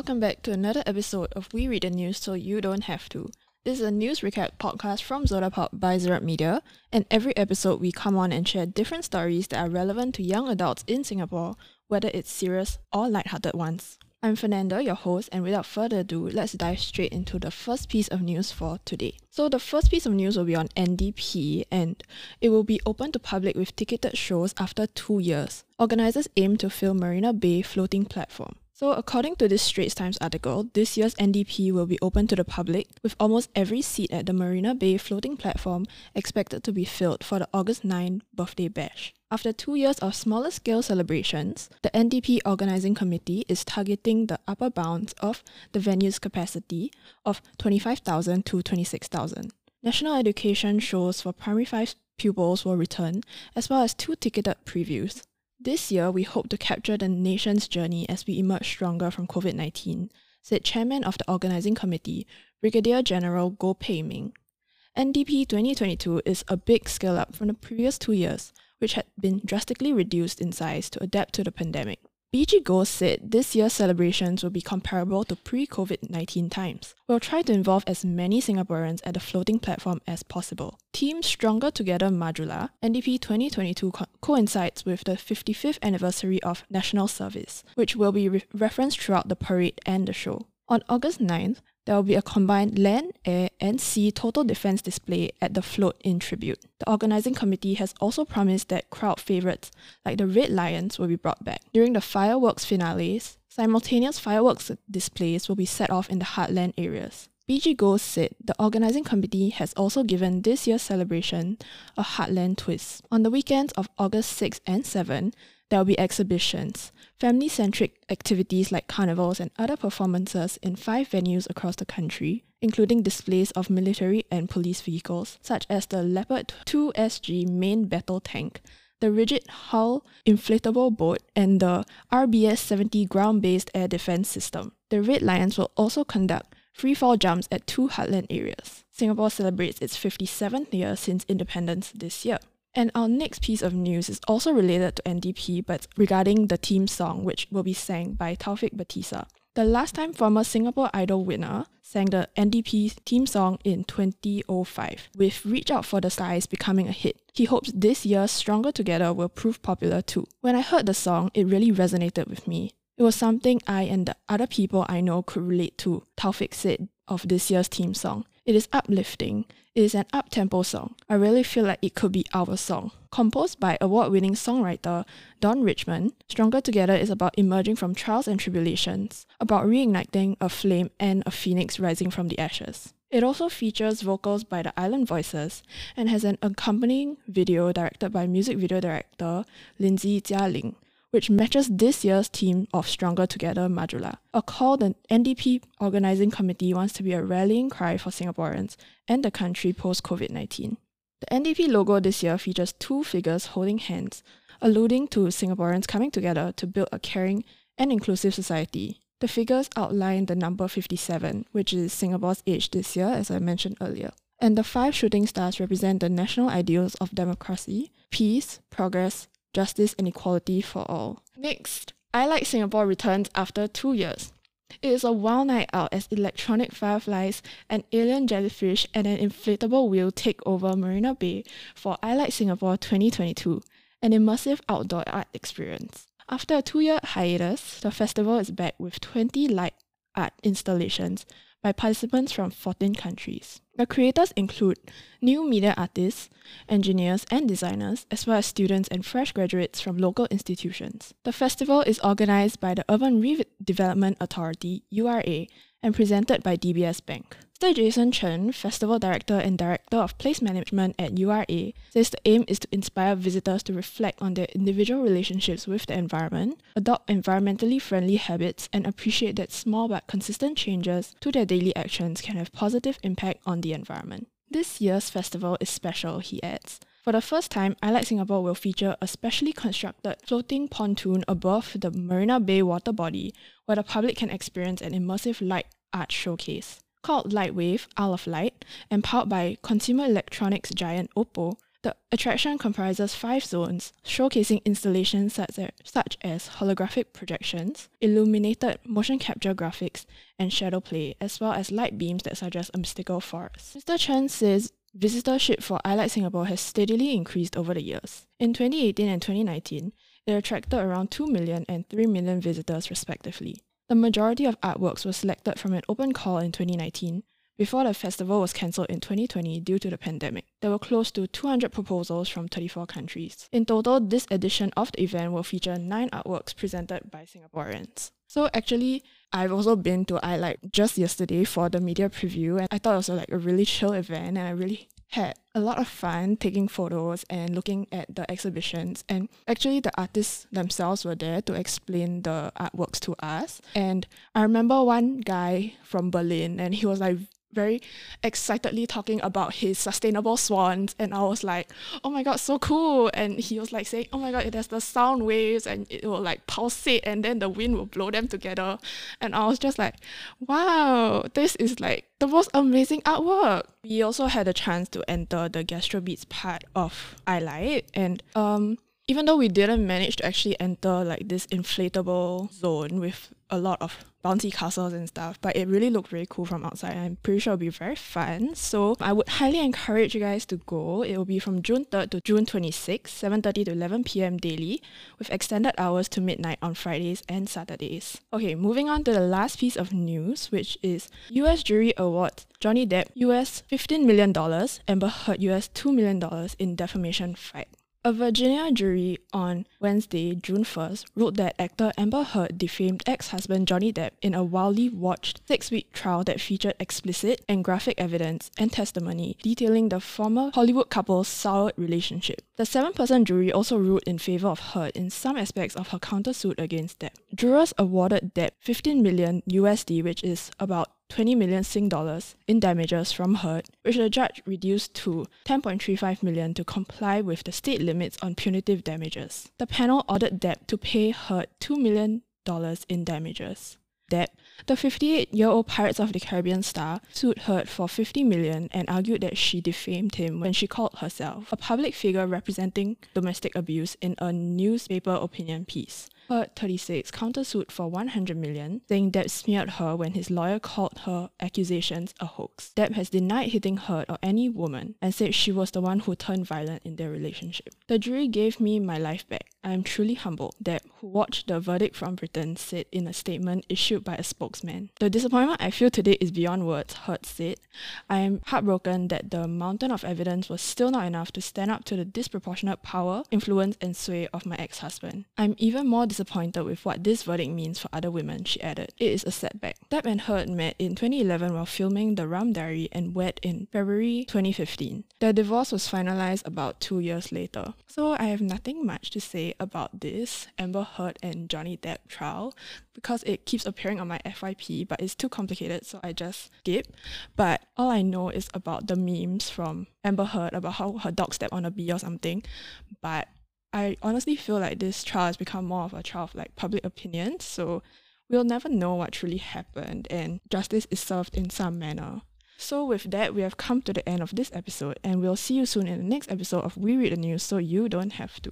Welcome back to another episode of We Read the News So You Don't Have to. This is a news recap podcast from Zodapop by Zerat Media, and every episode we come on and share different stories that are relevant to young adults in Singapore, whether it's serious or lighthearted ones. I'm Fernanda, your host, and without further ado, let's dive straight into the first piece of news for today. So the first piece of news will be on NDP, and it will be open to public with ticketed shows after two years. Organizers aim to fill Marina Bay floating platform. So, according to this Straits Times article, this year's NDP will be open to the public, with almost every seat at the Marina Bay floating platform expected to be filled for the August 9 birthday bash. After two years of smaller scale celebrations, the NDP organizing committee is targeting the upper bounds of the venue's capacity of 25,000 to 26,000. National education shows for primary 5 pupils will return, as well as two ticketed previews. This year, we hope to capture the nation's journey as we emerge stronger from COVID 19, said Chairman of the Organizing Committee, Brigadier General Goh Pei Ming. NDP 2022 is a big scale up from the previous two years, which had been drastically reduced in size to adapt to the pandemic. BG Goh said this year's celebrations will be comparable to pre COVID 19 times. We'll try to involve as many Singaporeans at the floating platform as possible. Team Stronger Together Majulah, NDP 2022 co- coincides with the 55th anniversary of National Service, which will be re- referenced throughout the parade and the show. On August 9th, there will be a combined land, air, and sea total defense display at the float in tribute. The organizing committee has also promised that crowd favorites like the Red Lions will be brought back. During the fireworks finales, simultaneous fireworks displays will be set off in the heartland areas. BG Goh said the organizing committee has also given this year's celebration a heartland twist. On the weekends of August 6 and 7, there will be exhibitions, family centric activities like carnivals and other performances in five venues across the country, including displays of military and police vehicles, such as the Leopard 2 SG main battle tank, the rigid hull inflatable boat, and the RBS 70 ground based air defense system. The Red Lions will also conduct free fall jumps at two heartland areas. Singapore celebrates its 57th year since independence this year. And our next piece of news is also related to NDP, but regarding the team song, which will be sang by Taufik Batisah. The last time former Singapore Idol winner sang the NDP theme song in 2005, with Reach Out for the Skies becoming a hit. He hopes this year's Stronger Together will prove popular too. When I heard the song, it really resonated with me. It was something I and the other people I know could relate to, Taufik said of this year's theme song. It is uplifting. It is an up-tempo song. I really feel like it could be our song. Composed by award-winning songwriter Don Richmond, Stronger Together is about emerging from trials and tribulations, about reigniting a flame and a phoenix rising from the ashes. It also features vocals by the Island Voices and has an accompanying video directed by music video director Lindsay Jia Ling, which matches this year's theme of Stronger Together Majulah, a call the NDP organizing committee wants to be a rallying cry for Singaporeans and the country post COVID 19. The NDP logo this year features two figures holding hands, alluding to Singaporeans coming together to build a caring and inclusive society. The figures outline the number 57, which is Singapore's age this year, as I mentioned earlier. And the five shooting stars represent the national ideals of democracy, peace, progress, justice and equality for all. Next, iLight Singapore returns after two years. It is a wild night out as electronic fireflies, an alien jellyfish, and an inflatable wheel take over Marina Bay for iLight Singapore 2022, an immersive outdoor art experience. After a two year hiatus, the festival is back with 20 light art installations by participants from 14 countries. The creators include new media artists, engineers, and designers, as well as students and fresh graduates from local institutions. The festival is organized by the Urban Redevelopment Authority, URA, and presented by DBS Bank. Mr. Jason Chen, Festival Director and Director of Place Management at URA, says the aim is to inspire visitors to reflect on their individual relationships with the environment, adopt environmentally friendly habits, and appreciate that small but consistent changes to their daily actions can have positive impact on the environment. This year's festival is special, he adds. For the first time, iLight Singapore will feature a specially constructed floating pontoon above the Marina Bay water body where the public can experience an immersive light art showcase. Called Lightwave Isle of Light and powered by consumer electronics giant Oppo, The attraction comprises five zones, showcasing installations such as, such as holographic projections, illuminated motion capture graphics, and shadow play, as well as light beams that suggest a mystical forest. Mr. Chen says visitorship for iLight Singapore has steadily increased over the years. In 2018 and 2019, it attracted around 2 million and 3 million visitors respectively. The majority of artworks were selected from an open call in 2019, before the festival was cancelled in 2020 due to the pandemic, there were close to 200 proposals from 34 countries. In total, this edition of the event will feature nine artworks presented by Singaporeans. So actually, I've also been to iLight just yesterday for the media preview, and I thought it was like a really chill event, and I really had a lot of fun taking photos and looking at the exhibitions. And actually, the artists themselves were there to explain the artworks to us. And I remember one guy from Berlin, and he was like very excitedly talking about his sustainable swans and I was like, oh my god, so cool. And he was like saying, oh my god, there's the sound waves and it will like pulsate and then the wind will blow them together. And I was just like, wow, this is like the most amazing artwork. We also had a chance to enter the gastrobeats part of iLight and um even though we didn't manage to actually enter like this inflatable zone with a lot of bouncy castles and stuff, but it really looked really cool from outside. I'm pretty sure it'll be very fun. So I would highly encourage you guys to go. It will be from June 3rd to June 26th, 7.30 to 11 p.m. daily, with extended hours to midnight on Fridays and Saturdays. Okay, moving on to the last piece of news, which is US jury awards Johnny Depp US $15 million, Amber Heard US $2 million in defamation fight. A Virginia jury on Wednesday, June 1st, ruled that actor Amber Heard defamed ex husband Johnny Depp in a wildly watched six week trial that featured explicit and graphic evidence and testimony detailing the former Hollywood couple's soured relationship. The seven person jury also ruled in favor of Heard in some aspects of her countersuit against Depp. Jurors awarded Depp 15 million USD, which is about 20 million Sing dollars in damages from Heard, which the judge reduced to 10.35 million to comply with the state limits on punitive damages. The panel ordered Depp to pay Heard $2 million in damages. Depp, the 58-year-old Pirates of the Caribbean star, sued Heard for 50 million and argued that she defamed him when she called herself a public figure representing domestic abuse in a newspaper opinion piece. Heard 36 countersued for 100 million, saying Depp smeared her when his lawyer called her accusations a hoax. Depp has denied hitting Heard or any woman and said she was the one who turned violent in their relationship. The jury gave me my life back. I am truly humbled, Depp, who watched the verdict from Britain, said in a statement issued by a spokesman. The disappointment I feel today is beyond words, Heard said. I am heartbroken that the mountain of evidence was still not enough to stand up to the disproportionate power, influence, and sway of my ex husband. I'm even more disappointed with what this verdict means for other women, she added. It is a setback. Depp and Heard met in 2011 while filming The Rum Diary and wed in February 2015. Their divorce was finalized about two years later. So I have nothing much to about this Amber Heard and Johnny Depp trial because it keeps appearing on my FYP, but it's too complicated, so I just skip. But all I know is about the memes from Amber Heard about how her dog stepped on a bee or something. But I honestly feel like this trial has become more of a trial of like public opinion. So we'll never know what truly happened and justice is served in some manner. So with that, we have come to the end of this episode and we'll see you soon in the next episode of We Read the News so you don't have to.